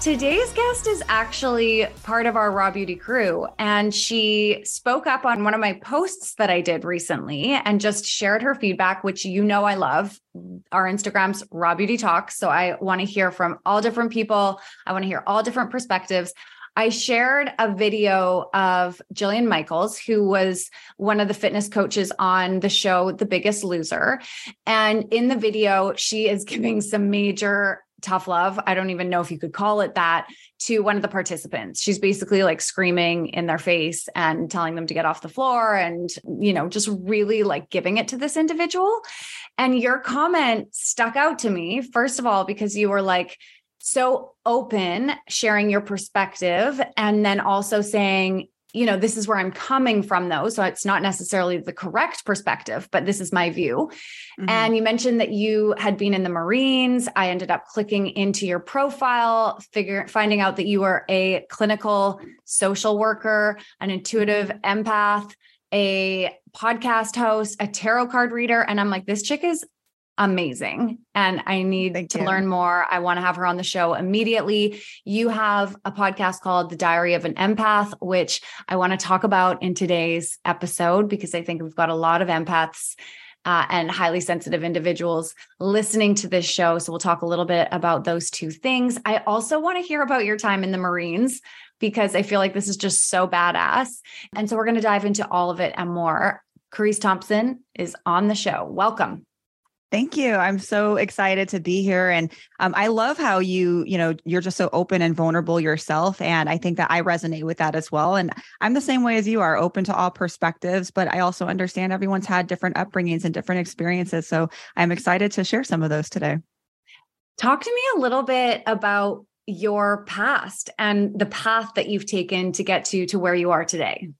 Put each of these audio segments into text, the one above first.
Today's guest is actually part of our Raw Beauty crew, and she spoke up on one of my posts that I did recently and just shared her feedback, which you know I love. Our Instagram's Raw Beauty Talks. So I want to hear from all different people. I want to hear all different perspectives. I shared a video of Jillian Michaels, who was one of the fitness coaches on the show The Biggest Loser. And in the video, she is giving some major tough love. I don't even know if you could call it that to one of the participants. She's basically like screaming in their face and telling them to get off the floor and, you know, just really like giving it to this individual. And your comment stuck out to me, first of all, because you were like, so open, sharing your perspective, and then also saying, you know, this is where I'm coming from, though. So it's not necessarily the correct perspective, but this is my view. Mm-hmm. And you mentioned that you had been in the Marines. I ended up clicking into your profile, figure finding out that you were a clinical social worker, an intuitive empath, a podcast host, a tarot card reader. And I'm like, this chick is amazing and I need Thank to you. learn more. I want to have her on the show immediately. You have a podcast called The Diary of an Empath, which I want to talk about in today's episode because I think we've got a lot of empaths uh, and highly sensitive individuals listening to this show. So we'll talk a little bit about those two things. I also want to hear about your time in the Marines because I feel like this is just so badass. And so we're going to dive into all of it and more. Keresse Thompson is on the show. Welcome. Thank you. I'm so excited to be here. And um, I love how you, you know, you're just so open and vulnerable yourself. And I think that I resonate with that as well. And I'm the same way as you are, open to all perspectives, but I also understand everyone's had different upbringings and different experiences. So I'm excited to share some of those today. Talk to me a little bit about your past and the path that you've taken to get to to where you are today.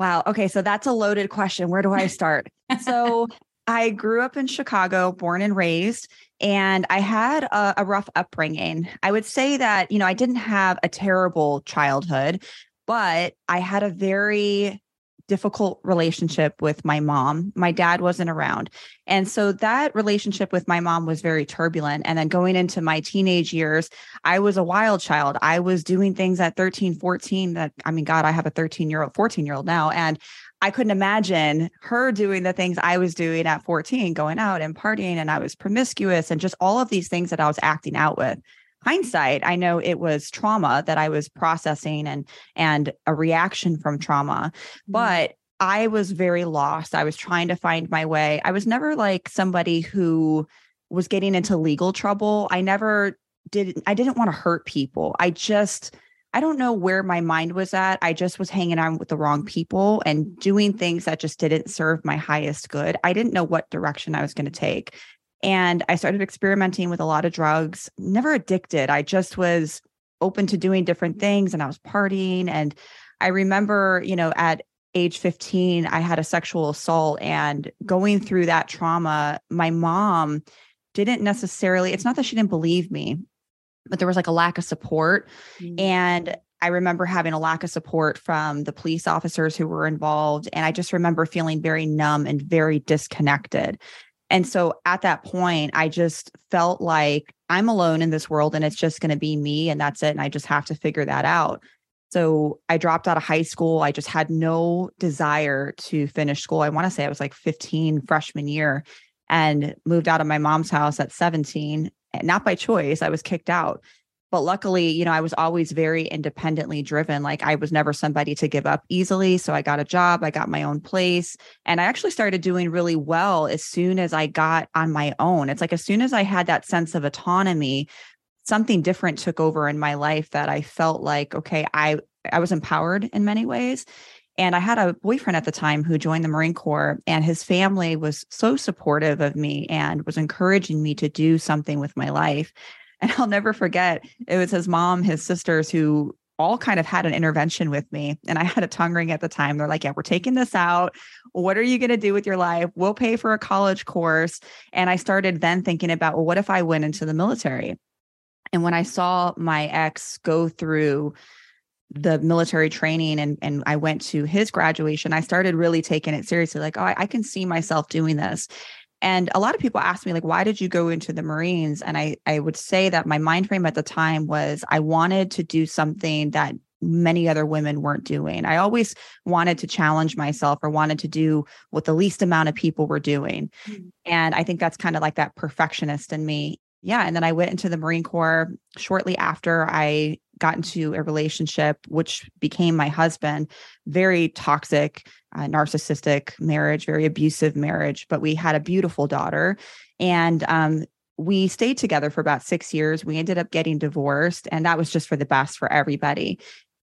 Wow. Okay. So that's a loaded question. Where do I start? so I grew up in Chicago, born and raised, and I had a, a, rough upbringing. I would say that, you know, I didn't have a terrible childhood, but I had a very difficult relationship with my mom. My dad wasn't around. And so that relationship with my mom was very turbulent. And then going into my teenage years, I was a wild child. I was doing things at 13, 14 that, I mean, God, I have a 13 year old, 14 year old now. And I couldn't imagine her doing the things I was doing at 14, going out and partying, and I was promiscuous and just all of these things that I was acting out with. Hindsight, I know it was trauma that I was processing and and a reaction from trauma, mm-hmm. but I was very lost. I was trying to find my way. I was never like somebody who was getting into legal trouble. I never did I didn't want to hurt people. I just I don't know where my mind was at. I just was hanging out with the wrong people and doing things that just didn't serve my highest good. I didn't know what direction I was going to take. And I started experimenting with a lot of drugs, never addicted. I just was open to doing different things and I was partying. And I remember, you know, at age 15, I had a sexual assault and going through that trauma, my mom didn't necessarily, it's not that she didn't believe me but there was like a lack of support. Mm-hmm. And I remember having a lack of support from the police officers who were involved. And I just remember feeling very numb and very disconnected. And so at that point, I just felt like I'm alone in this world and it's just going to be me and that's it. And I just have to figure that out. So I dropped out of high school. I just had no desire to finish school. I want to say I was like 15 freshman year and moved out of my mom's house at 17 Eh, not by choice. I was kicked out. But luckily, you know, I was always very independently driven. Like I was never somebody to give up easily. So I got a job, I got my own place. And I actually started doing really well as soon as I got on my own. It's like as soon as I had that sense of autonomy, something different took over in my life that I felt like, okay, I I was empowered in many ways. And I had a boyfriend at the time who joined the Marine Corps, and his family was so supportive of me and was encouraging me to do something with my life. And I'll never forget, it was his mom, his sisters who all kind of had an intervention with me. And I had a tongue ring at the time. They're like, Yeah, we're taking this out. What are you going to do with your life? We'll pay for a college course. And I started then thinking about, well, what if I went into the military? And when I saw my ex go through the military training and and I went to his graduation, I started really taking it seriously. Like, oh, I, I can see myself doing this. And a lot of people ask me, like, why did you go into the Marines? And I I would say that my mind frame at the time was I wanted to do something that many other women weren't doing. I always wanted to challenge myself or wanted to do what the least amount of people were doing. Mm-hmm. And I think that's kind of like that perfectionist in me. Yeah. And then I went into the Marine Corps shortly after I got into a relationship, which became my husband, very toxic, uh, narcissistic marriage, very abusive marriage. But we had a beautiful daughter. And um, we stayed together for about six years. We ended up getting divorced, and that was just for the best for everybody.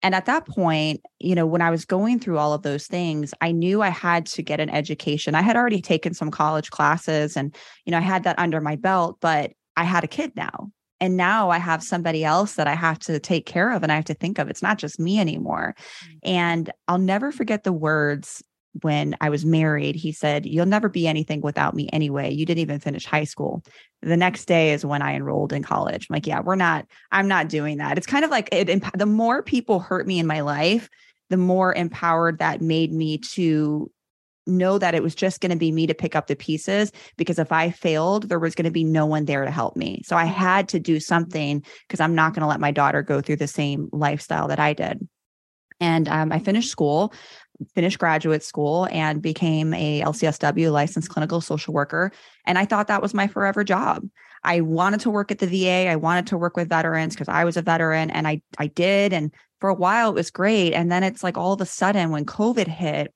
And at that point, you know, when I was going through all of those things, I knew I had to get an education. I had already taken some college classes and, you know, I had that under my belt, but I had a kid now. And now I have somebody else that I have to take care of and I have to think of. It's not just me anymore. Mm-hmm. And I'll never forget the words when I was married. He said, You'll never be anything without me anyway. You didn't even finish high school. The next day is when I enrolled in college. I'm like, Yeah, we're not, I'm not doing that. It's kind of like it, the more people hurt me in my life, the more empowered that made me to know that it was just going to be me to pick up the pieces because if I failed, there was going to be no one there to help me. So I had to do something because I'm not going to let my daughter go through the same lifestyle that I did. And um, I finished school, finished graduate school, and became a LCSW licensed clinical social worker. And I thought that was my forever job. I wanted to work at the VA. I wanted to work with veterans because I was a veteran, and I I did. And for a while, it was great. And then it's like all of a sudden, when COVID hit,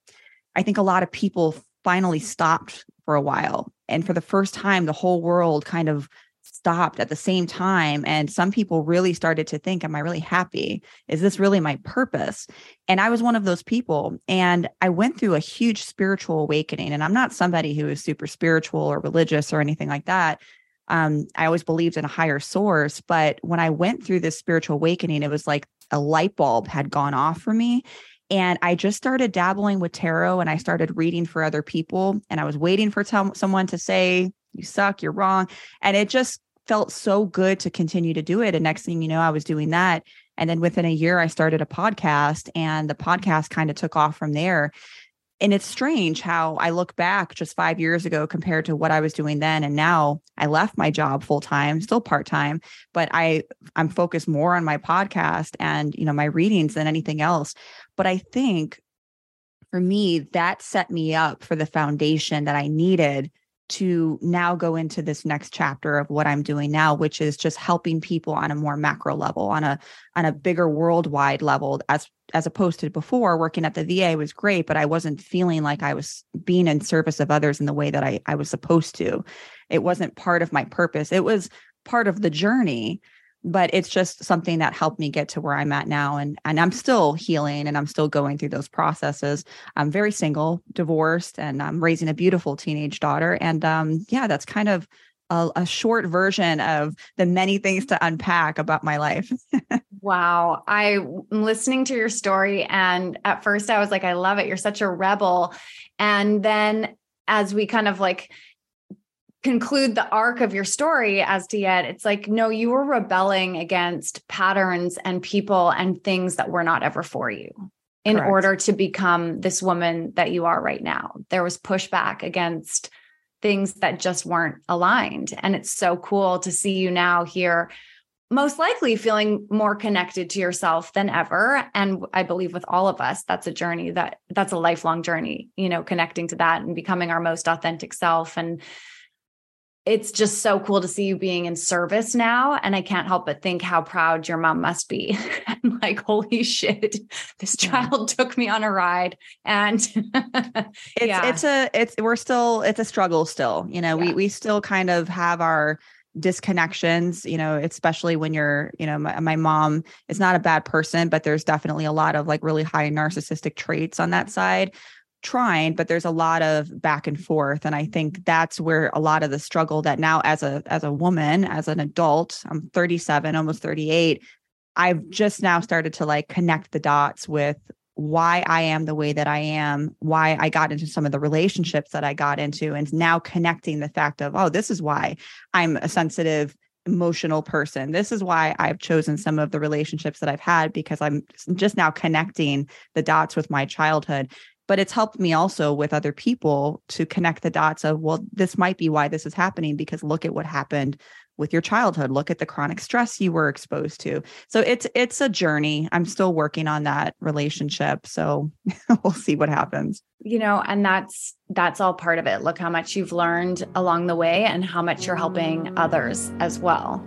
I think a lot of people finally stopped for a while. And for the first time, the whole world kind of stopped at the same time. And some people really started to think, Am I really happy? Is this really my purpose? And I was one of those people. And I went through a huge spiritual awakening. And I'm not somebody who is super spiritual or religious or anything like that. Um, I always believed in a higher source. But when I went through this spiritual awakening, it was like a light bulb had gone off for me. And I just started dabbling with tarot and I started reading for other people. And I was waiting for t- someone to say, You suck, you're wrong. And it just felt so good to continue to do it. And next thing you know, I was doing that. And then within a year, I started a podcast and the podcast kind of took off from there and it's strange how I look back just five years ago compared to what I was doing then. And now I left my job full time, still part time, but I I'm focused more on my podcast and you know my readings than anything else. But I think for me, that set me up for the foundation that I needed to now go into this next chapter of what I'm doing now, which is just helping people on a more macro level, on a on a bigger worldwide level, as as opposed to before working at the VA was great, but I wasn't feeling like I was being in service of others in the way that I, I was supposed to. It wasn't part of my purpose. It was part of the journey, but it's just something that helped me get to where I'm at now and and I'm still healing and I'm still going through those processes. I'm very single, divorced and I'm raising a beautiful teenage daughter and um yeah, that's kind of a, a short version of the many things to unpack about my life. wow. I'm listening to your story and at first I was like I love it. You're such a rebel. And then as we kind of like conclude the arc of your story as to yet it's like no you were rebelling against patterns and people and things that were not ever for you in Correct. order to become this woman that you are right now. There was pushback against things that just weren't aligned. And it's so cool to see you now here most likely feeling more connected to yourself than ever. And i believe with all of us that's a journey that that's a lifelong journey you know connecting to that and becoming our most authentic self. And it's just so cool to see you being in service now. And I can't help but think how proud your mom must be. I'm like, holy shit, this child yeah. took me on a ride. And it's yeah. it's a it's we're still it's a struggle still. You know, yeah. we we still kind of have our disconnections you know especially when you're you know my, my, mom is not a bad person but there's definitely a lot of like really high narcissistic traits on that side trying but there's a lot of back and forth and i think mm-hmm. that's where a lot of the struggle that now as a as a woman as an adult i'm 37 almost 38 i've just now started to like connect the dots with why i am the way that i am why i got into some of the relationships that i got into and now connecting the fact of oh this is why i'm a sensitive emotional person. This is why I've chosen some of the relationships that I've had because I'm just now connecting the dots with my childhood but it's helped me also with other people to connect the dots of well this might be why this is happening because look at what happened with your childhood. Look at the chronic stress you were exposed to. So it's it's a journey. I'm still working on that relationship. So we'll see what happens. You know and that's that's all part of it. Look how much you've learned along the way and how much you're helping others as well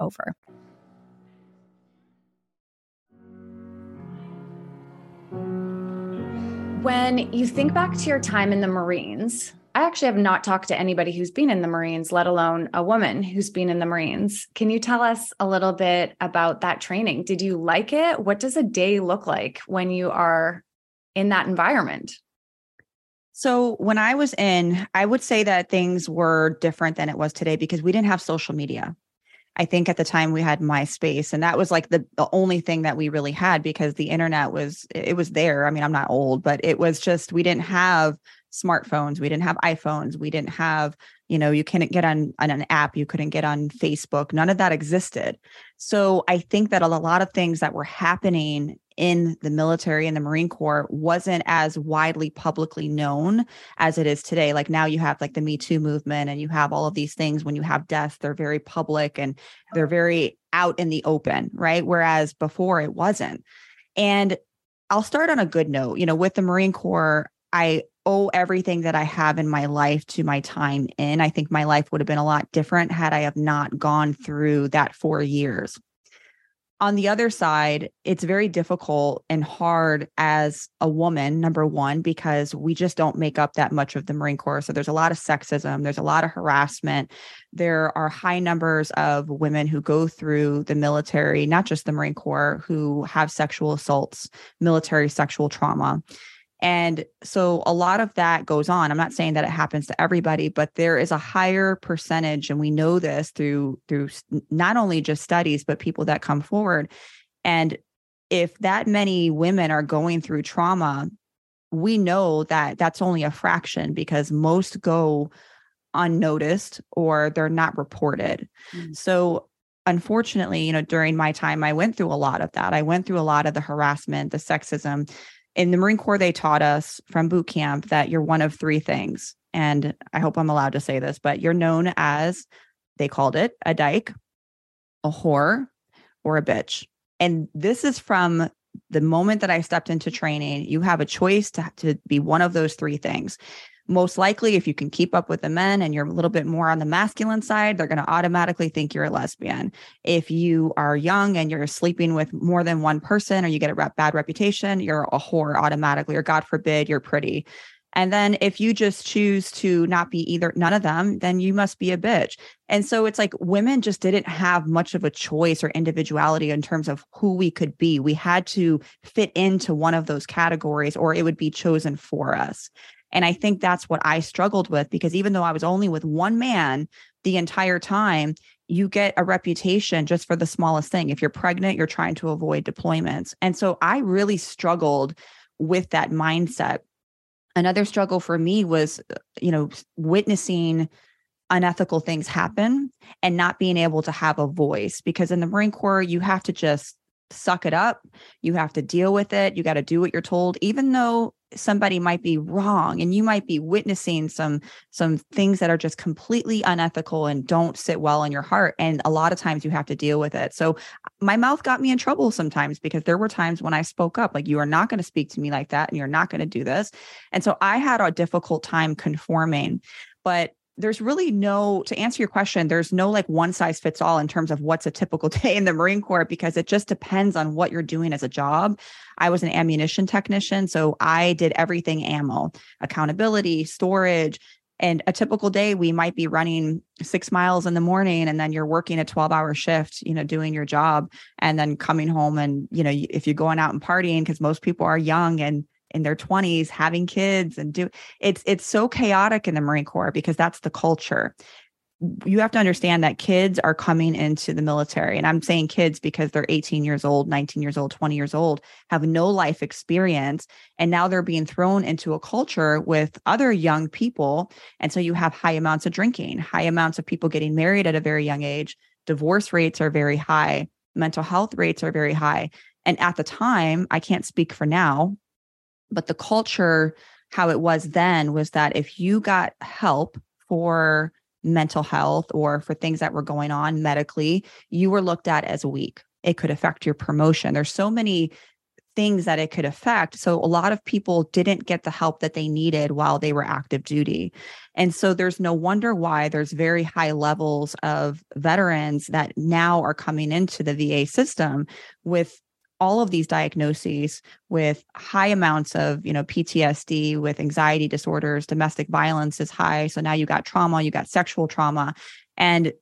over. When you think back to your time in the Marines, I actually have not talked to anybody who's been in the Marines, let alone a woman who's been in the Marines. Can you tell us a little bit about that training? Did you like it? What does a day look like when you are in that environment? So, when I was in, I would say that things were different than it was today because we didn't have social media. I think at the time we had MySpace and that was like the, the only thing that we really had because the internet was it was there. I mean, I'm not old, but it was just we didn't have smartphones, we didn't have iPhones, we didn't have, you know, you couldn't get on, on an app, you couldn't get on Facebook. None of that existed. So I think that a lot of things that were happening in the military and the Marine Corps wasn't as widely publicly known as it is today. Like now you have like the Me Too movement and you have all of these things when you have deaths, they're very public and they're very out in the open, right? Whereas before it wasn't. And I'll start on a good note. You know, with the Marine Corps, I owe everything that I have in my life to my time in. I think my life would have been a lot different had I have not gone through that four years. On the other side, it's very difficult and hard as a woman, number one, because we just don't make up that much of the Marine Corps. So there's a lot of sexism, there's a lot of harassment. There are high numbers of women who go through the military, not just the Marine Corps, who have sexual assaults, military sexual trauma. And so a lot of that goes on. I'm not saying that it happens to everybody, but there is a higher percentage and we know this through through not only just studies but people that come forward. And if that many women are going through trauma, we know that that's only a fraction because most go unnoticed or they're not reported. Mm. So unfortunately, you know, during my time I went through a lot of that. I went through a lot of the harassment, the sexism, in the Marine Corps, they taught us from boot camp that you're one of three things. And I hope I'm allowed to say this, but you're known as, they called it a dyke, a whore, or a bitch. And this is from the moment that I stepped into training. You have a choice to, to be one of those three things most likely if you can keep up with the men and you're a little bit more on the masculine side they're going to automatically think you're a lesbian if you are young and you're sleeping with more than one person or you get a bad reputation you're a whore automatically or god forbid you're pretty and then if you just choose to not be either none of them, then you must be a bitch. And so it's like women just didn't have much of a choice or individuality in terms of who we could be. We had to fit into one of those categories or it would be chosen for us. And I think that's what I struggled with because even though I was only with one man the entire time, you get a reputation just for the smallest thing. If you're pregnant, you're trying to avoid deployments. And so I really struggled with that mindset. Another struggle for me was, uh, you know, witnessing unethical things happen and not being able to have a voice because in the Marine Corps, you have to just suck it up. You have to deal with it. You got to do what you're told, even though somebody might be wrong and you might be witnessing some some things that are just completely unethical and don't sit well in your heart and a lot of times you have to deal with it so my mouth got me in trouble sometimes because there were times when i spoke up like you are not going to speak to me like that and you're not going to do this and so i had a difficult time conforming but there's really no to answer your question there's no like one size fits all in terms of what's a typical day in the marine corps because it just depends on what you're doing as a job. I was an ammunition technician so i did everything ammo accountability storage and a typical day we might be running six miles in the morning and then you're working a 12 hour shift you know doing your job and then coming home and you know if you're going out and partying because most people are young and in their 20s having kids and do it's it's so chaotic in the marine corps because that's the culture. You have to understand that kids are coming into the military and i'm saying kids because they're 18 years old 19 years old 20 years old have no life experience and now they're being thrown into a culture with other young people and so you have high amounts of drinking high amounts of people getting married at a very young age divorce rates are very high mental health rates are very high and at the time i can't speak for now but the culture how it was then was that if you got help for mental health or for things that were going on medically you were looked at as weak. It could affect your promotion. There's so many things that it could affect. So a lot of people didn't get the help that they needed while they were active duty. And so there's no wonder why there's very high levels of veterans that now are coming into the VA system with all of these diagnoses with high amounts of you know ptsd with anxiety disorders domestic violence is high so now you got trauma you got sexual trauma and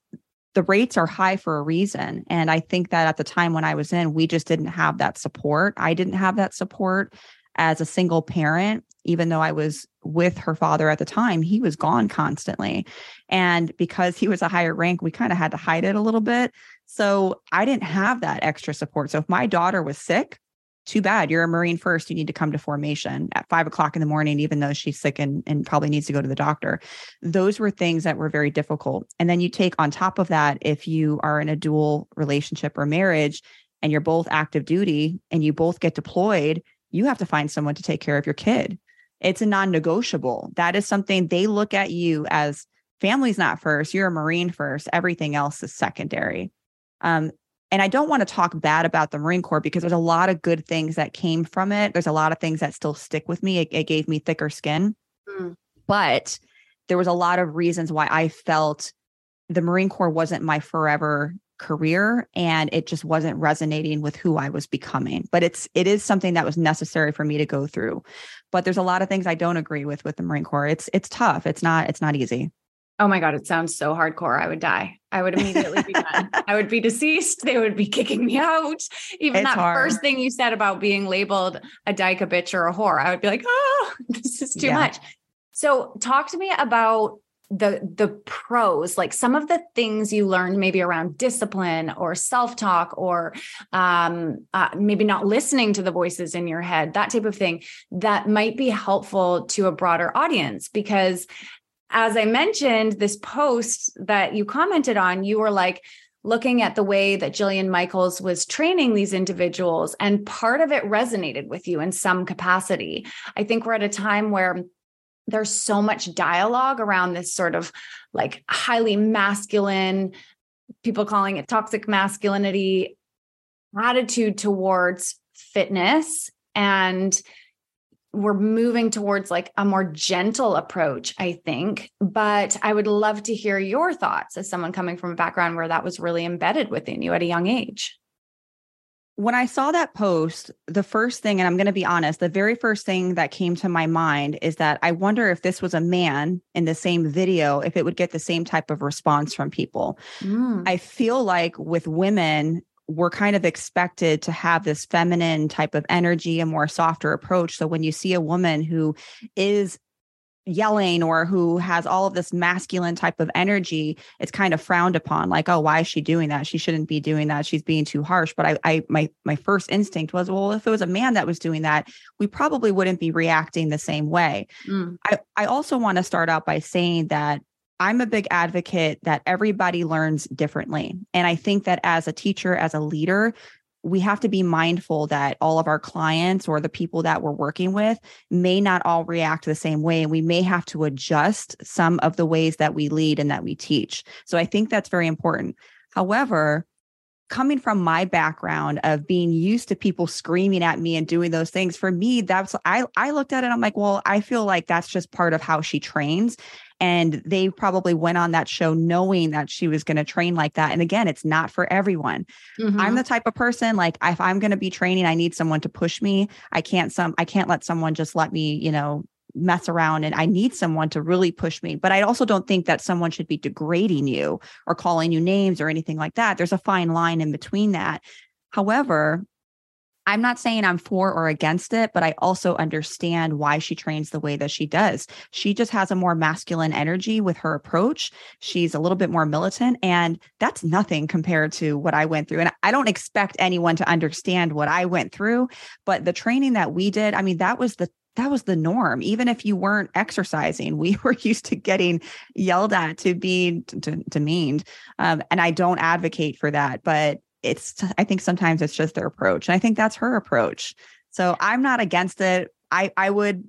the rates are high for a reason and i think that at the time when i was in we just didn't have that support. I didn't have that support as a single parent even though i was with her father at the time he was gone constantly and because he was a higher rank we kind of had to hide it a little bit so I didn't have that extra support. So if my daughter was sick, too bad. You're a Marine first. You need to come to formation at five o'clock in the morning, even though she's sick and, and probably needs to go to the doctor. Those were things that were very difficult. And then you take on top of that, if you are in a dual relationship or marriage and you're both active duty and you both get deployed, you have to find someone to take care of your kid. It's a non negotiable. That is something they look at you as family's not first. You're a Marine first. Everything else is secondary. Um, and I don't want to talk bad about the Marine Corps because there's a lot of good things that came from it. There's a lot of things that still stick with me. It, it gave me thicker skin. Mm. But there was a lot of reasons why I felt the Marine Corps wasn't my forever career and it just wasn't resonating with who I was becoming. But it's it is something that was necessary for me to go through. But there's a lot of things I don't agree with with the Marine Corps. It's it's tough. It's not it's not easy. Oh my God, it sounds so hardcore. I would die. I would immediately be done. I would be deceased. They would be kicking me out. Even it's that hard. first thing you said about being labeled a dyke, a bitch, or a whore, I would be like, oh, this is too yeah. much. So talk to me about the the pros like some of the things you learned maybe around discipline or self-talk or um, uh, maybe not listening to the voices in your head that type of thing that might be helpful to a broader audience because as I mentioned, this post that you commented on, you were like, looking at the way that Jillian Michaels was training these individuals, and part of it resonated with you in some capacity. I think we're at a time where there's so much dialogue around this sort of like highly masculine, people calling it toxic masculinity attitude towards fitness. And we're moving towards like a more gentle approach, I think. But I would love to hear your thoughts as someone coming from a background where that was really embedded within you at a young age. When I saw that post, the first thing, and I'm going to be honest, the very first thing that came to my mind is that I wonder if this was a man in the same video, if it would get the same type of response from people. Mm. I feel like with women, we're kind of expected to have this feminine type of energy, a more softer approach. So when you see a woman who is yelling or who has all of this masculine type of energy, it's kind of frowned upon. Like, oh, why is she doing that? She shouldn't be doing that. She's being too harsh. But I, I, my, my first instinct was, well, if it was a man that was doing that, we probably wouldn't be reacting the same way. Mm. I, I also want to start out by saying that I'm a big advocate that everybody learns differently. And I think that as a teacher, as a leader, we have to be mindful that all of our clients or the people that we're working with may not all react the same way. And we may have to adjust some of the ways that we lead and that we teach. So I think that's very important. However, coming from my background of being used to people screaming at me and doing those things for me that's i i looked at it i'm like well i feel like that's just part of how she trains and they probably went on that show knowing that she was going to train like that. And again, it's not for everyone. Mm-hmm. I'm the type of person like if I'm going to be training, I need someone to push me. I can't some I can't let someone just let me, you know, mess around and I need someone to really push me. But I also don't think that someone should be degrading you or calling you names or anything like that. There's a fine line in between that. However, I'm not saying I'm for or against it, but I also understand why she trains the way that she does. She just has a more masculine energy with her approach. She's a little bit more militant, and that's nothing compared to what I went through. And I don't expect anyone to understand what I went through, but the training that we did, I mean, that was the that was the norm. Even if you weren't exercising, we were used to getting yelled at, to be demeaned. Um, and I don't advocate for that, but it's i think sometimes it's just their approach and i think that's her approach. So i'm not against it. I i would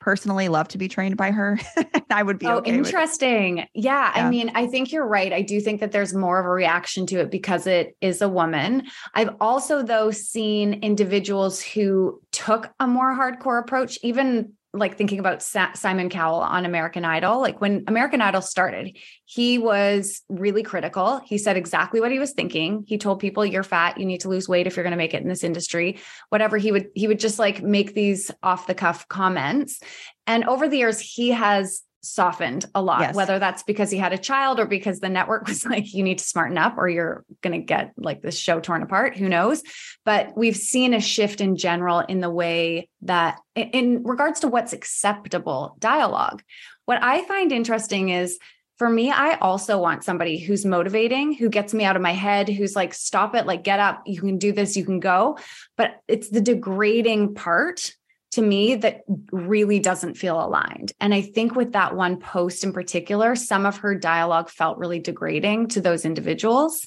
personally love to be trained by her. I would be oh okay interesting. Yeah, yeah. i mean i think you're right. I do think that there's more of a reaction to it because it is a woman. I've also though seen individuals who took a more hardcore approach even like thinking about Sa- Simon Cowell on American Idol, like when American Idol started, he was really critical. He said exactly what he was thinking. He told people, "You're fat. You need to lose weight if you're going to make it in this industry." Whatever he would, he would just like make these off the cuff comments. And over the years, he has softened a lot, yes. whether that's because he had a child or because the network was like, you need to smarten up or you're going to get like this show torn apart. Who knows? But we've seen a shift in general in the way that, in regards to what's acceptable dialogue. What I find interesting is for me, I also want somebody who's motivating, who gets me out of my head, who's like, stop it, like, get up, you can do this, you can go. But it's the degrading part to me that really doesn't feel aligned. And I think with that one post in particular, some of her dialogue felt really degrading to those individuals.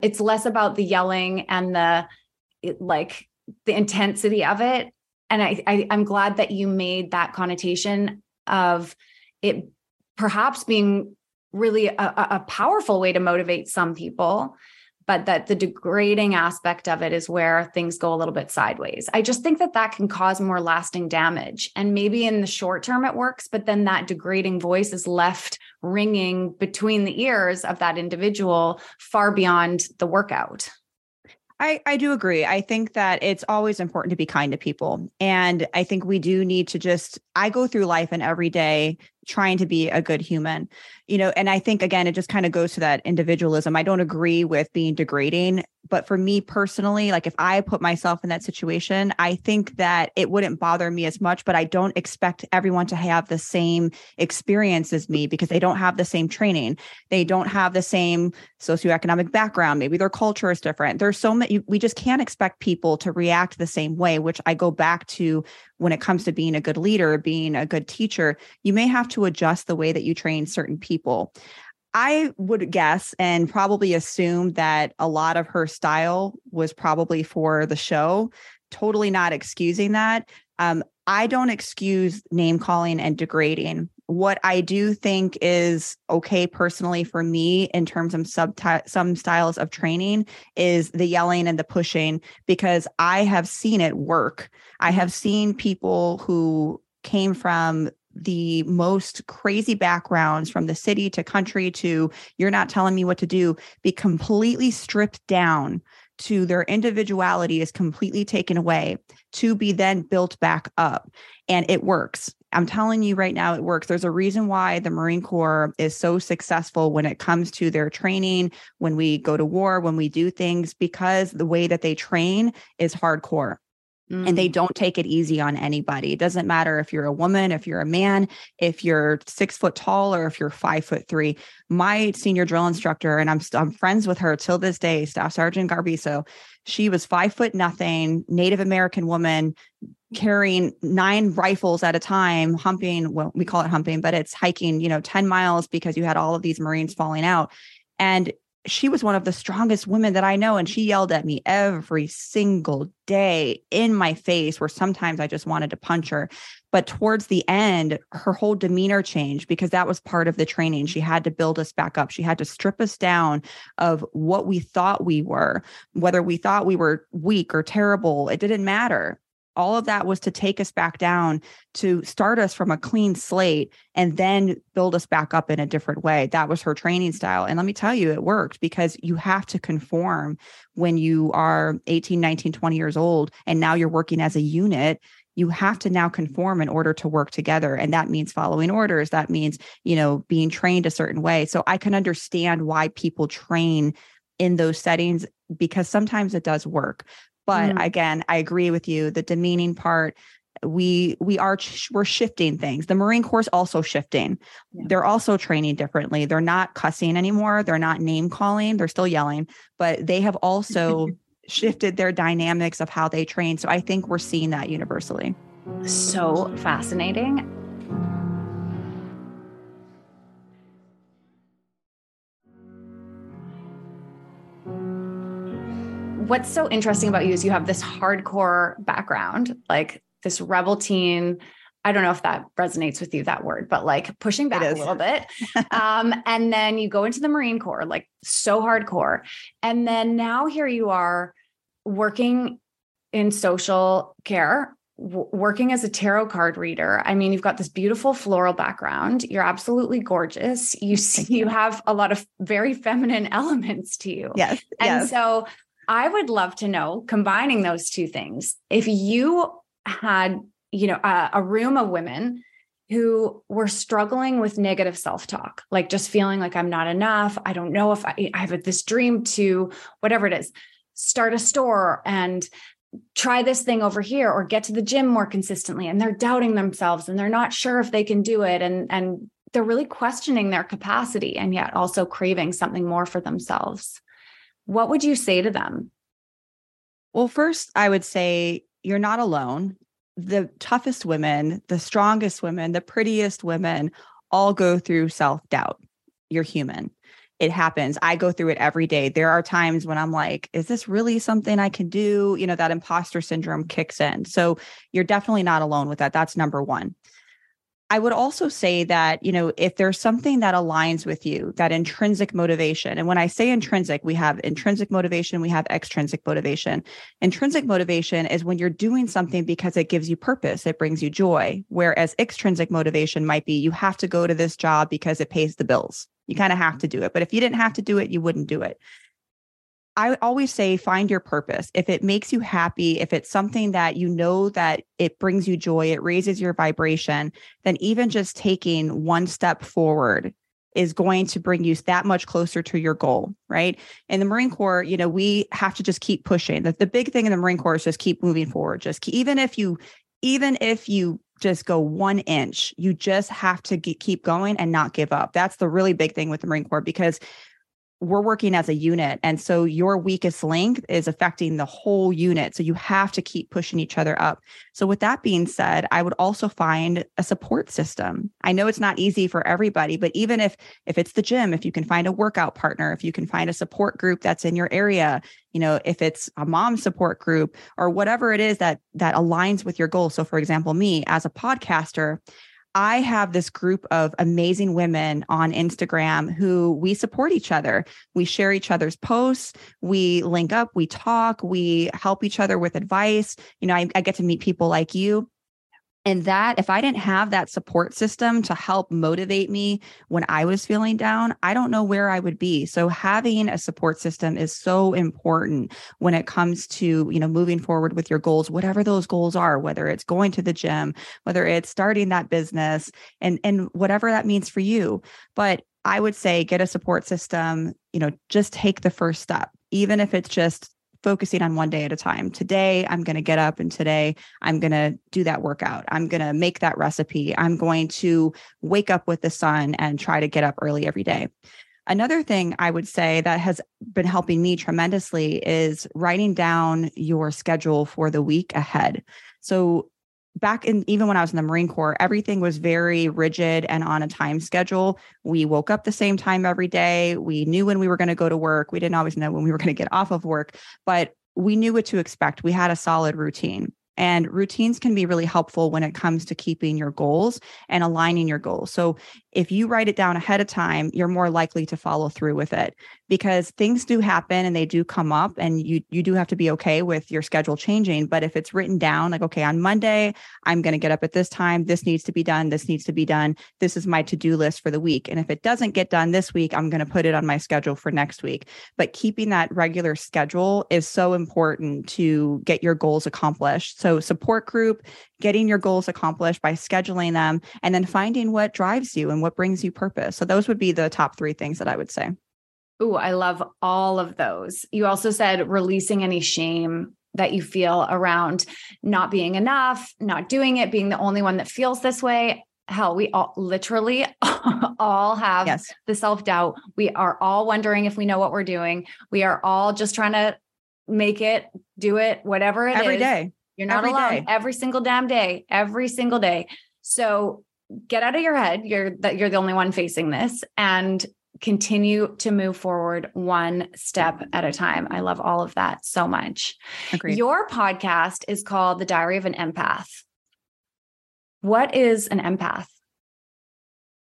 It's less about the yelling and the it, like the intensity of it. And I, I I'm glad that you made that connotation of it perhaps being really a, a powerful way to motivate some people but that the degrading aspect of it is where things go a little bit sideways. I just think that that can cause more lasting damage. And maybe in the short term it works, but then that degrading voice is left ringing between the ears of that individual far beyond the workout. I, I do agree. I think that it's always important to be kind to people. And I think we do need to just, I go through life and every day trying to be a good human you know and i think again it just kind of goes to that individualism i don't agree with being degrading but for me personally like if i put myself in that situation i think that it wouldn't bother me as much but i don't expect everyone to have the same experience as me because they don't have the same training. They don't have the same socioeconomic background. Maybe their culture is different. There's so many we just can't expect people to react the same way which i go back to when it comes to being a good leader, being a good teacher, you may have to adjust the way that you train certain people. I would guess and probably assume that a lot of her style was probably for the show. Totally not excusing that. Um, I don't excuse name calling and degrading. What I do think is okay personally for me in terms of sub some styles of training is the yelling and the pushing because I have seen it work. I have seen people who came from the most crazy backgrounds from the city to country to you're not telling me what to do be completely stripped down to their individuality is completely taken away to be then built back up. And it works. I'm telling you right now it works. There's a reason why the marine corps is so successful when it comes to their training when we go to war when we do things because the way that they train is hardcore Mm. And they mm. don't take it easy on anybody. It doesn't matter if you're a woman, if you're a man, if you're six foot tall, or if you're five foot three. My senior drill instructor, and I'm I'm friends with her till this day, Staff Sergeant Garbiso. She was five foot nothing, Native American woman, carrying nine rifles at a time, humping. Well, we call it humping, but it's hiking, you know, 10 miles because you had all of these Marines falling out. And she was one of the strongest women that I know. And she yelled at me every single day in my face, where sometimes I just wanted to punch her. But towards the end, her whole demeanor changed because that was part of the training. She had to build us back up. She had to strip us down of what we thought we were, whether we thought we were weak or terrible. It didn't matter all of that was to take us back down to start us from a clean slate and then build us back up in a different way. That was her training style. And let me tell you it worked because you have to conform when you are 18 19 20 years old and now you're working as a unit. You have to now conform in order to work together. And that means following orders. That means you know being trained a certain way. So i can understand why people train in those settings because sometimes it does work but mm. again, I agree with you. The demeaning part, we we are we're shifting things. The Marine Corps is also shifting. Yeah. They're also training differently. They're not cussing anymore. They're not name calling. They're still yelling, but they have also shifted their dynamics of how they train. So I think we're seeing that universally. So fascinating. What's so interesting about you is you have this hardcore background, like this rebel teen. I don't know if that resonates with you, that word, but like pushing back a little bit. um, and then you go into the Marine Corps, like so hardcore. And then now here you are working in social care, w- working as a tarot card reader. I mean, you've got this beautiful floral background. You're absolutely gorgeous. You see, you have a lot of very feminine elements to you. Yes. And yes. so I would love to know, combining those two things, if you had, you know, a, a room of women who were struggling with negative self-talk, like just feeling like I'm not enough. I don't know if I, I have this dream to whatever it is, start a store and try this thing over here or get to the gym more consistently and they're doubting themselves and they're not sure if they can do it and and they're really questioning their capacity and yet also craving something more for themselves what would you say to them? Well, first, I would say you're not alone. The toughest women, the strongest women, the prettiest women all go through self doubt. You're human. It happens. I go through it every day. There are times when I'm like, is this really something I can do? You know, that imposter syndrome kicks in. So you're definitely not alone with that. That's number one. I would also say that, you know, if there's something that aligns with you, that intrinsic motivation, and when I say intrinsic, we have intrinsic motivation, we have extrinsic motivation. Intrinsic motivation is when you're doing something because it gives you purpose, it brings you joy. Whereas extrinsic motivation might be you have to go to this job because it pays the bills. You kind of have to do it. But if you didn't have to do it, you wouldn't do it. I always say find your purpose. If it makes you happy, if it's something that you know that it brings you joy, it raises your vibration, then even just taking one step forward is going to bring you that much closer to your goal, right? In the Marine Corps, you know, we have to just keep pushing. The, the big thing in the Marine Corps is just keep moving forward. Just keep, even if you even if you just go one inch, you just have to keep going and not give up. That's the really big thing with the Marine Corps because we're working as a unit. And so your weakest link is affecting the whole unit. So you have to keep pushing each other up. So, with that being said, I would also find a support system. I know it's not easy for everybody, but even if if it's the gym, if you can find a workout partner, if you can find a support group that's in your area, you know, if it's a mom support group or whatever it is that that aligns with your goals. So for example, me as a podcaster, I have this group of amazing women on Instagram who we support each other. We share each other's posts, we link up, we talk, we help each other with advice. You know, I, I get to meet people like you and that, if I didn't have that support system to help motivate me when I was feeling down, I don't know where I would be. So having a support system is so important when it comes to, you know, moving forward with your goals, whatever those goals are, whether it's going to the gym, whether it's starting that business and and whatever that means for you. But I would say get a support system, you know, just take the first step, even if it's just focusing on one day at a time. Today, I'm going to get up and today I'm going to do that workout. I'm going to make that recipe. I'm going to wake up with the sun and try to get up early every day. Another thing I would say that has been helping me tremendously is writing down your schedule for the week ahead. So back in even when I was in the Marine Corps, everything was very rigid and on a time schedule. We woke up the same time every day. We knew when we were going to go to work. We didn't always know when we were going to get off of work, but we knew what to expect. We had a solid routine. And routines can be really helpful when it comes to keeping your goals and aligning your goals. So if you write it down ahead of time, you're more likely to follow through with it because things do happen and they do come up and you you do have to be okay with your schedule changing, but if it's written down like okay, on Monday, I'm going to get up at this time, this needs to be done, this needs to be done, this is my to-do list for the week. And if it doesn't get done this week, I'm going to put it on my schedule for next week. But keeping that regular schedule is so important to get your goals accomplished. So support group, getting your goals accomplished by scheduling them and then finding what drives you and what brings you purpose. So those would be the top 3 things that I would say. Ooh, I love all of those. You also said releasing any shame that you feel around not being enough, not doing it, being the only one that feels this way. Hell, we all literally all have yes. the self doubt. We are all wondering if we know what we're doing. We are all just trying to make it, do it, whatever it Every is. day. You're not every alone day. every single damn day, every single day. So get out of your head. You're that you're the only one facing this and continue to move forward one step at a time. I love all of that so much. Agreed. Your podcast is called The Diary of an Empath. What is an empath?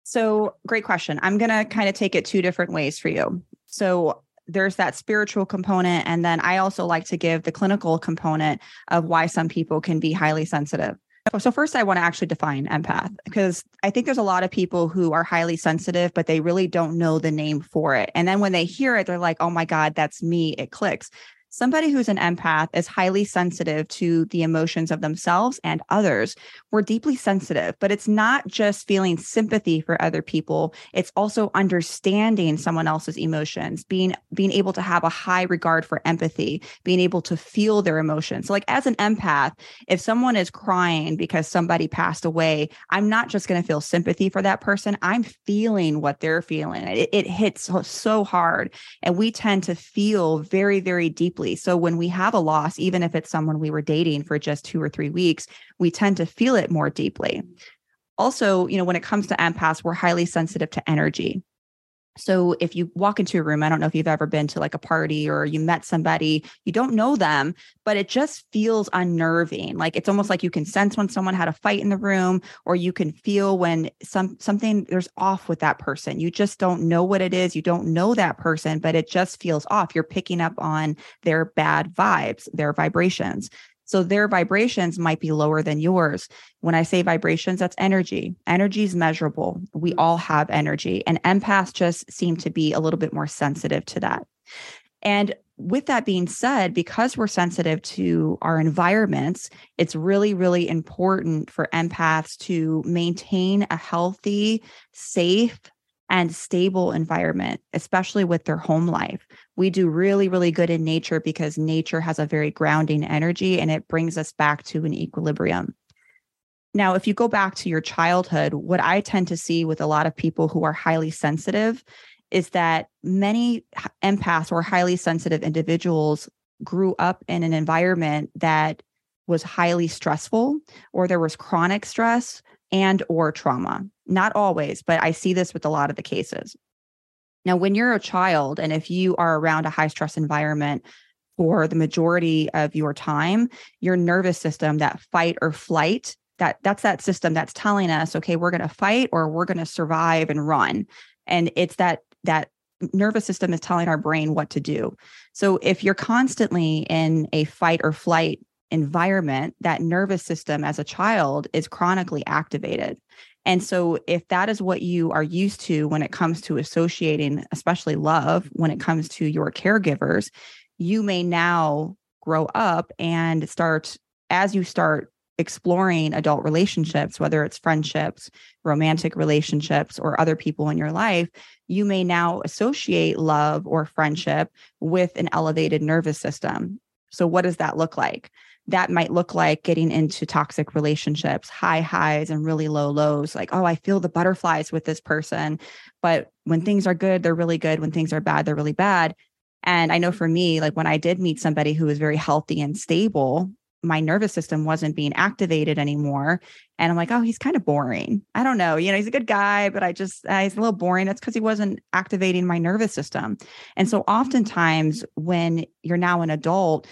So, great question. I'm going to kind of take it two different ways for you. So, there's that spiritual component. And then I also like to give the clinical component of why some people can be highly sensitive. So, first, I want to actually define empath because I think there's a lot of people who are highly sensitive, but they really don't know the name for it. And then when they hear it, they're like, oh my God, that's me. It clicks. Somebody who's an empath is highly sensitive to the emotions of themselves and others. We're deeply sensitive, but it's not just feeling sympathy for other people. It's also understanding someone else's emotions, being being able to have a high regard for empathy, being able to feel their emotions. So like as an empath, if someone is crying because somebody passed away, I'm not just going to feel sympathy for that person. I'm feeling what they're feeling. It, it hits so, so hard and we tend to feel very very deeply deeply. So when we have a loss, even if it's someone we were dating for just two or three weeks, we tend to feel it more deeply. Also, you know, when it comes to empaths, we're highly sensitive to energy. So if you walk into a room, I don't know if you've ever been to like a party or you met somebody, you don't know them, but it just feels unnerving. Like it's almost like you can sense when someone had a fight in the room or you can feel when some something there's off with that person. You just don't know what it is. You don't know that person, but it just feels off. You're picking up on their bad vibes, their vibrations. So their vibrations might be lower than yours. When I say vibrations, that's energy. Energy is measurable. We mm-hmm. all have energy, and empaths just seem to be a little bit more sensitive to that. And with that being said, because we're sensitive to our environments, it's really, really important for empaths to maintain a healthy, safe, and stable environment, especially with their home life. We do really, really good in nature because nature has a very grounding energy and it brings us back to an equilibrium. Now, if you go back to your childhood, what I tend to see with a lot of people who are highly sensitive is that many empaths or highly sensitive individuals grew up in an environment that was highly stressful or there was chronic stress and or trauma not always but i see this with a lot of the cases now when you're a child and if you are around a high stress environment for the majority of your time your nervous system that fight or flight that that's that system that's telling us okay we're going to fight or we're going to survive and run and it's that that nervous system is telling our brain what to do so if you're constantly in a fight or flight environment, that nervous system as a child is chronically activated. And so, if that is what you are used to when it comes to associating, especially love, when it comes to your caregivers, you may now grow up and start, as you start exploring adult relationships, whether it's friendships, romantic relationships, or other people in your life, you may now associate love or friendship with an elevated nervous system. So, what does that look like? That might look like getting into toxic relationships, high highs and really low lows. Like, oh, I feel the butterflies with this person. But when things are good, they're really good. When things are bad, they're really bad. And I know for me, like when I did meet somebody who was very healthy and stable, my nervous system wasn't being activated anymore. And I'm like, oh, he's kind of boring. I don't know. You know, he's a good guy, but I just, uh, he's a little boring. That's because he wasn't activating my nervous system. And so oftentimes when you're now an adult,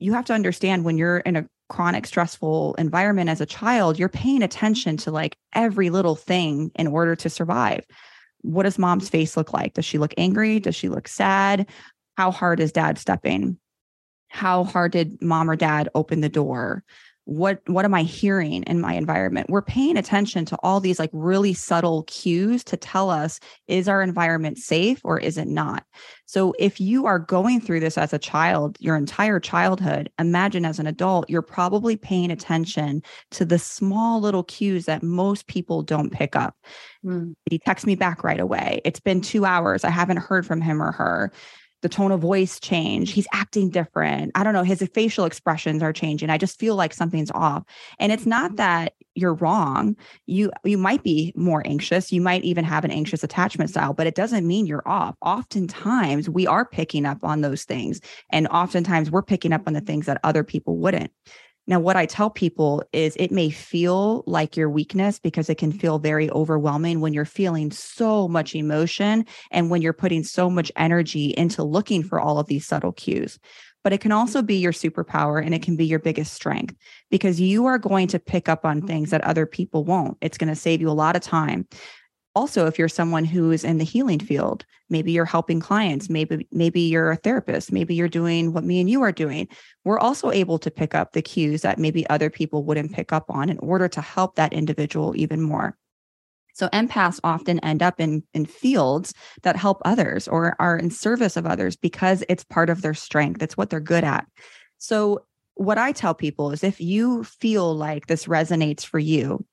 you have to understand when you're in a chronic stressful environment as a child, you're paying attention to like every little thing in order to survive. What does mom's mm-hmm. face look like? Does she look angry? Does she look sad? How hard is dad stepping? How hard did mom or dad open the door? What what am i hearing in my environment? We're paying attention to all these like really subtle cues to tell us is our environment safe or is it not? So if you are going through this as a child your entire childhood imagine as an adult you're probably paying attention to the small little cues that most people don't pick up. Mm. he texts me back right away. It's been 2 hours. I haven't heard from him or her the tone of voice change. He's acting different. I don't know his facial expressions are changing. I just feel like something's off. And it's not that you're wrong. You you might be more anxious. You might even have an anxious attachment style but it doesn't mean you're off. Oftentimes we are picking up on those things and oftentimes we're picking up on the things that other people wouldn't now, what I tell people is it may feel like your weakness because it can feel very overwhelming when you're feeling so much emotion and when you're putting so much energy into looking for all of these subtle cues. But it can mm-hmm. also be your superpower and it can be your biggest strength because you are going to pick up on things mm-hmm. that other people won't. It's going to save you a lot of time also if you're someone who is in the healing field maybe you're helping clients maybe maybe you're a therapist maybe you're doing what me and you are doing we're also able to pick up the cues that maybe other people wouldn't pick up on in order to help that individual even more. So empaths often end up in in fields that help others or are in service of others because it's part of their strength it's what they're good at. So what i tell people is if you feel like this resonates for you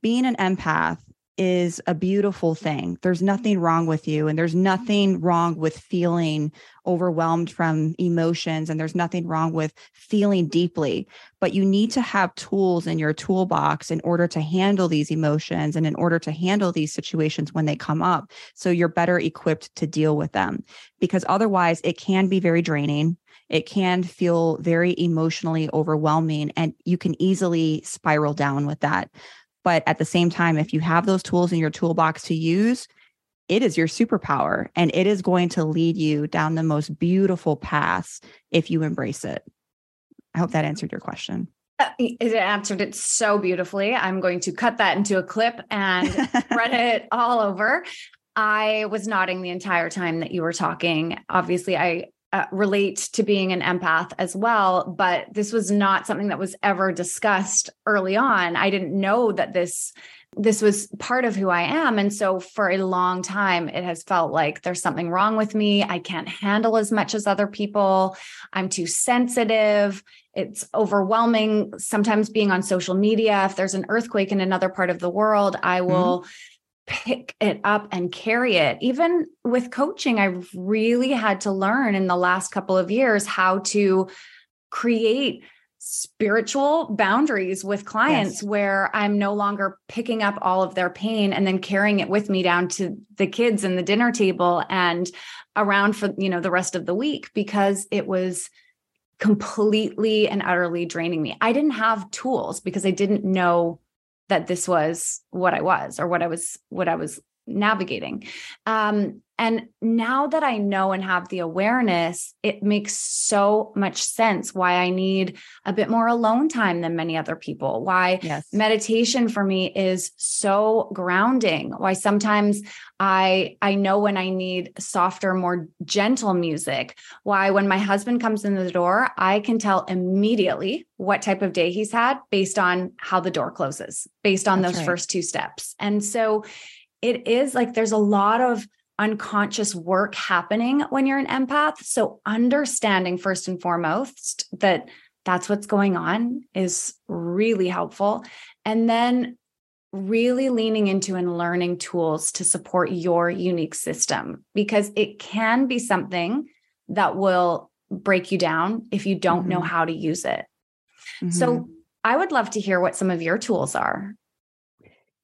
being an empath is a beautiful thing. There's nothing wrong with you, and there's nothing wrong with feeling overwhelmed from emotions, and there's nothing wrong with feeling deeply. But you need to have tools in your toolbox in order to handle these emotions and in order to handle these situations when they come up. So you're better equipped to deal with them because otherwise, it can be very draining. It can feel very emotionally overwhelming, and you can easily spiral down with that. But at the same time, if you have those tools in your toolbox to use, it is your superpower and it is going to lead you down the most beautiful paths if you embrace it. I hope that answered your question. Uh, it answered it so beautifully. I'm going to cut that into a clip and spread it all over. I was nodding the entire time that you were talking. Obviously, I uh, relate to being an empath as well, but this was not something that was ever discussed early on. I didn't know that this this was part of who I am. And so for a long time, it has felt like there's something wrong with me. I can't handle as much as other people. I'm too sensitive. It's overwhelming. Sometimes being on social media, if there's an earthquake in another part of the world, I mm-hmm. will. Mm-hmm pick it up and carry it. Even with coaching, I've really had to learn in the last couple of years how to create spiritual boundaries with clients yes. where I'm no longer picking up all of their pain and then carrying it with me down to the kids and the dinner table and around for you know the rest of the week because it was completely and utterly draining me. I didn't have tools because I didn't know that this was what I was or what I was what I was navigating. Um, and now that I know and have the awareness, it makes so much sense why I need a bit more alone time than many other people. Why yes. meditation for me is so grounding. Why sometimes I I know when I need softer, more gentle music. Why when my husband comes in the door, I can tell immediately what type of day he's had based on how the door closes, based on That's those right. first two steps. And so it is like there's a lot of unconscious work happening when you're an empath. So understanding first and foremost that that's what's going on is really helpful. And then really leaning into and learning tools to support your unique system because it can be something that will break you down if you don't mm-hmm. know how to use it. Mm-hmm. So I would love to hear what some of your tools are.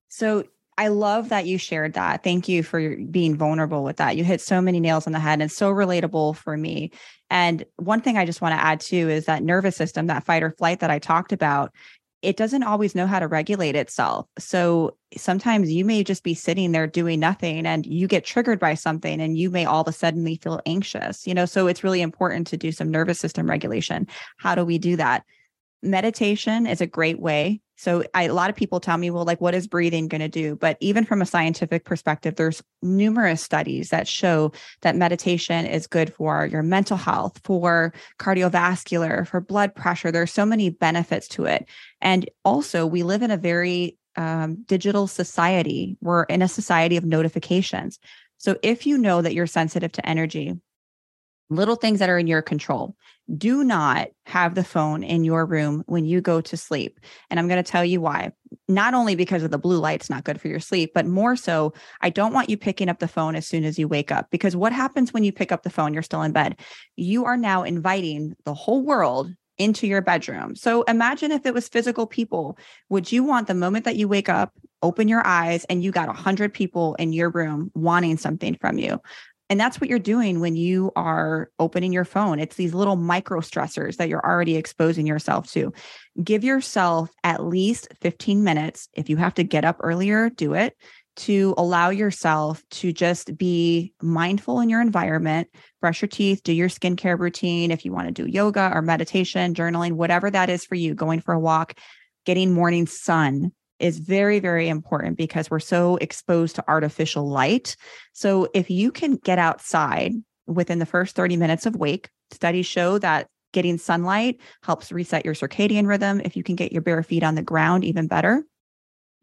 So I love that you shared that. Thank you for being vulnerable with that. You hit so many nails on the head and so relatable for me. And one thing I just want to add too is that nervous system, that fight or flight that I talked about, it doesn't always know how to regulate itself. So sometimes you may just be sitting there doing nothing and you get triggered by something and you may all of a sudden feel anxious, you know, so it's really important to do some nervous system regulation. How do we do that? meditation is a great way. So I, a lot of people tell me, well, like, what is breathing going to do? But even from a scientific perspective, there's numerous studies that show that meditation is good for your mental health, for cardiovascular, for blood pressure. There's so many benefits to it. And also, we live in a very um, digital society. We're in a society of notifications. So if you know that you're sensitive to energy, little things that are in your control. Do not have the phone in your room when you go to sleep. And I'm going to tell you why. Not only because of the blue light's not good for your sleep, but more so, I don't want you picking up the phone as soon as you wake up. Because what happens when you pick up the phone, you're still in bed? You are now inviting the whole world into your bedroom. So imagine if it was physical people. Would you want the moment that you wake up, open your eyes, and you got a hundred people in your room wanting something from you? And that's what you're doing when you are opening your phone. It's these little micro stressors that you're already exposing yourself to. Give yourself at least 15 minutes. If you have to get up earlier, do it to allow yourself to just be mindful in your environment, brush your teeth, do your skincare routine. If you want to do yoga or meditation, journaling, whatever that is for you, going for a walk, getting morning sun, is very, very important because we're so exposed to artificial light. So if you can get outside within the first 30 minutes of wake, studies show that getting sunlight helps reset your circadian rhythm. If you can get your bare feet on the ground, even better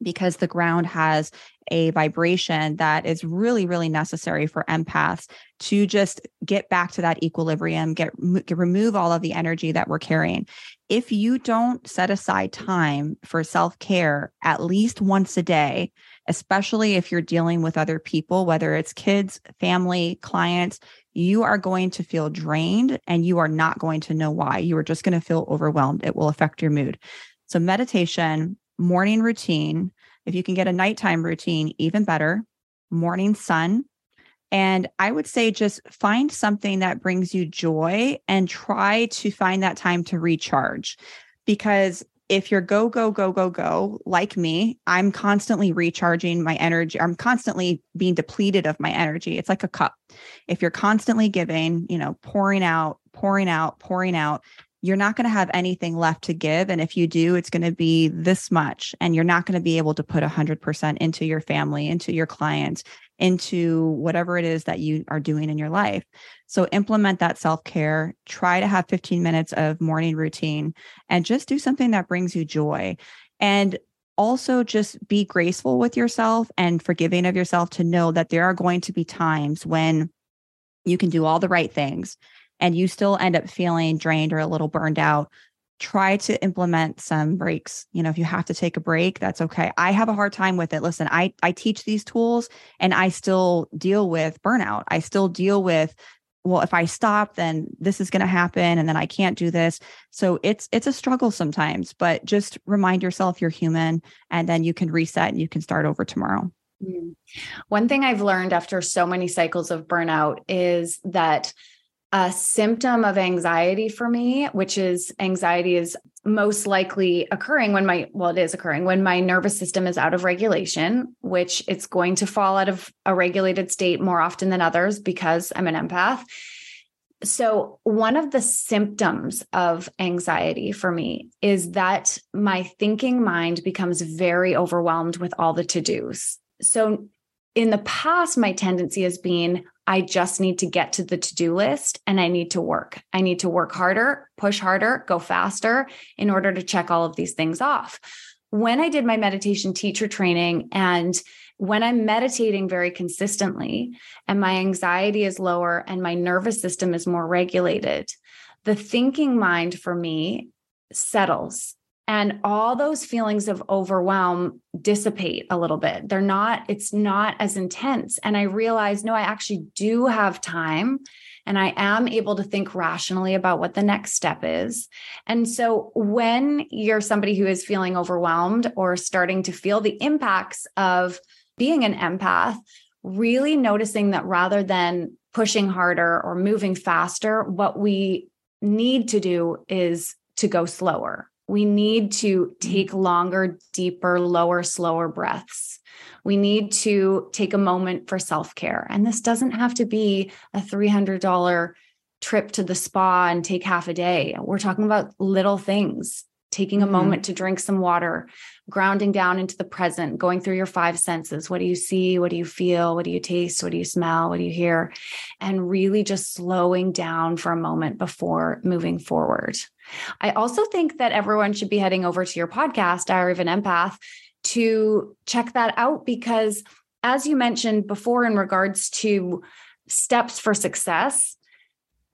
because the ground has a vibration that is really really necessary for empaths to just get back to that equilibrium get, get, remove all of the energy that we're carrying. If you don't set aside time for self-care at least once a day especially if you're dealing with other people whether it's kids family clients you are going to feel drained and you are not going to know why. You are just going to feel overwhelmed. It will affect your mood. So meditation morning routine. If you can get a nighttime routine, even better. Morning sun. And I would say just find something that brings you joy and try to find that time to recharge because if you're go, go, go, go, go, like me, I'm constantly recharging my energy. I'm constantly being depleted of my energy. It's like a cup. If you're constantly giving, you know, pouring out, pouring out, pouring out, you're not going to have anything left to give. And if you do, it's going to be this much. And you're not going to be able to put 100% into your family, into your clients, into whatever it is that you are doing in your life. So implement that self care. Try to have 15 minutes of morning routine and just do something that brings you joy. And also just be graceful with yourself and forgiving of yourself to know that there are going to be times when you can do all the right things and you still end up feeling drained or a little burned out try to implement some breaks. You know if you have to take a break that's okay. I have a hard time with it. Listen i i teach these tools and i still deal with burnout. I still deal with well if i stop then this is going to happen and then i can't do this. So it's it's a struggle sometimes but just remind yourself you're human and then you can reset and you can start over tomorrow. Mm. one thing i've learned after so many cycles of burnout is that a symptom of anxiety for me, which is anxiety is most likely occurring when my well it is occurring when my nervous system is out of regulation which it's going to fall out of a regulated state more often than others because I'm an empath. So one of the symptoms of anxiety for me is that my thinking mind becomes very overwhelmed with all the to-dos. So in the past my tendency has been I just need to get to the to do list and I need to work. I need to work harder, push harder, go faster in order to check all of these things off. When I did my meditation teacher training and when I'm meditating very consistently and my anxiety is lower and my nervous system is more regulated, the thinking mind for me settles and all those feelings of overwhelm dissipate a little bit. They're not it's not as intense. And i realize no i actually do have time and i am able to think rationally about what the next step is. And so when you're somebody who is feeling overwhelmed or starting to feel the impacts of being an empath really noticing that rather than pushing harder or moving faster what we need to do is to go slower we need to mm-hmm. take longer, deeper, lower, slower breaths. We need to take a moment for self care. And this doesn't have to be a $300 trip to the spa and take half a day. We're talking about little things taking a mm-hmm. moment to drink some water, grounding down into the present, going through your five senses. What do you see? What do you feel? What do you taste? What do you smell? What do you hear? And really just slowing down for a moment before moving forward. I also think that everyone should be heading over to your podcast, Diary of an Empath, to check that out because, as you mentioned before, in regards to steps for success,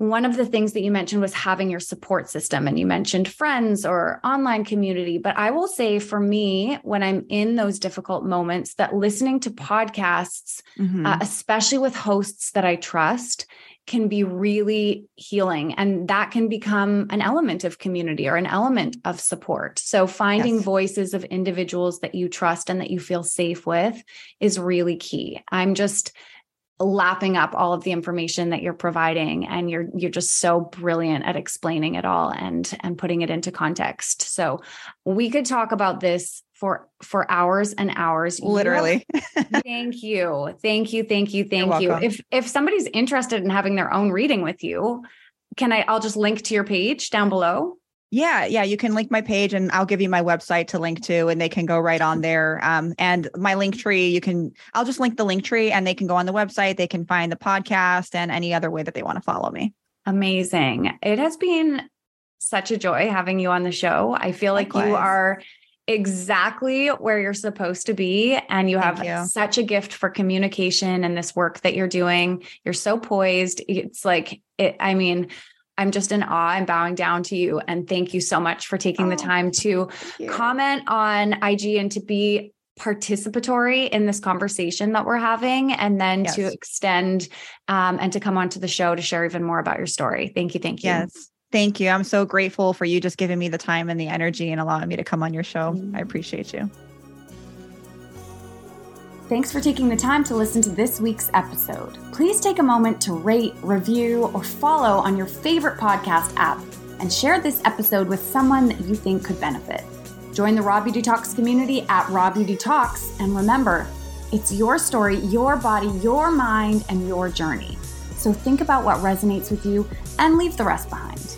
one of the things that you mentioned was having your support system and you mentioned friends or online community but i will say for me when i'm in those difficult moments that listening to podcasts mm-hmm. uh, especially with hosts that i trust can be really healing and that can become an element of community or an element of support. So finding yes. voices of individuals that you trust and that you feel safe with is really key. I'm just lapping up all of the information that you're providing and you're you're just so brilliant at explaining it all and and putting it into context. So we could talk about this for for hours and hours. Literally. Thank you. Thank you thank you thank you. if if somebody's interested in having their own reading with you can i i'll just link to your page down below? Yeah, yeah, you can link my page and I'll give you my website to link to and they can go right on there. Um, and my link tree, you can I'll just link the link tree and they can go on the website, they can find the podcast and any other way that they want to follow me. Amazing. It has been such a joy having you on the show. I feel like you are exactly where you're supposed to be and you have you. such a gift for communication and this work that you're doing. You're so poised. It's like it I mean, I'm just in awe I'm bowing down to you. And thank you so much for taking oh, the time to comment on IG and to be participatory in this conversation that we're having, and then yes. to extend um, and to come onto the show to share even more about your story. Thank you. Thank you. Yes. Thank you. I'm so grateful for you just giving me the time and the energy and allowing me to come on your show. I mm. appreciate you. Thanks for taking the time to listen to this week's episode. Please take a moment to rate, review, or follow on your favorite podcast app and share this episode with someone that you think could benefit. Join the Raw Beauty Talks community at Raw Beauty Talks. And remember, it's your story, your body, your mind, and your journey. So think about what resonates with you and leave the rest behind.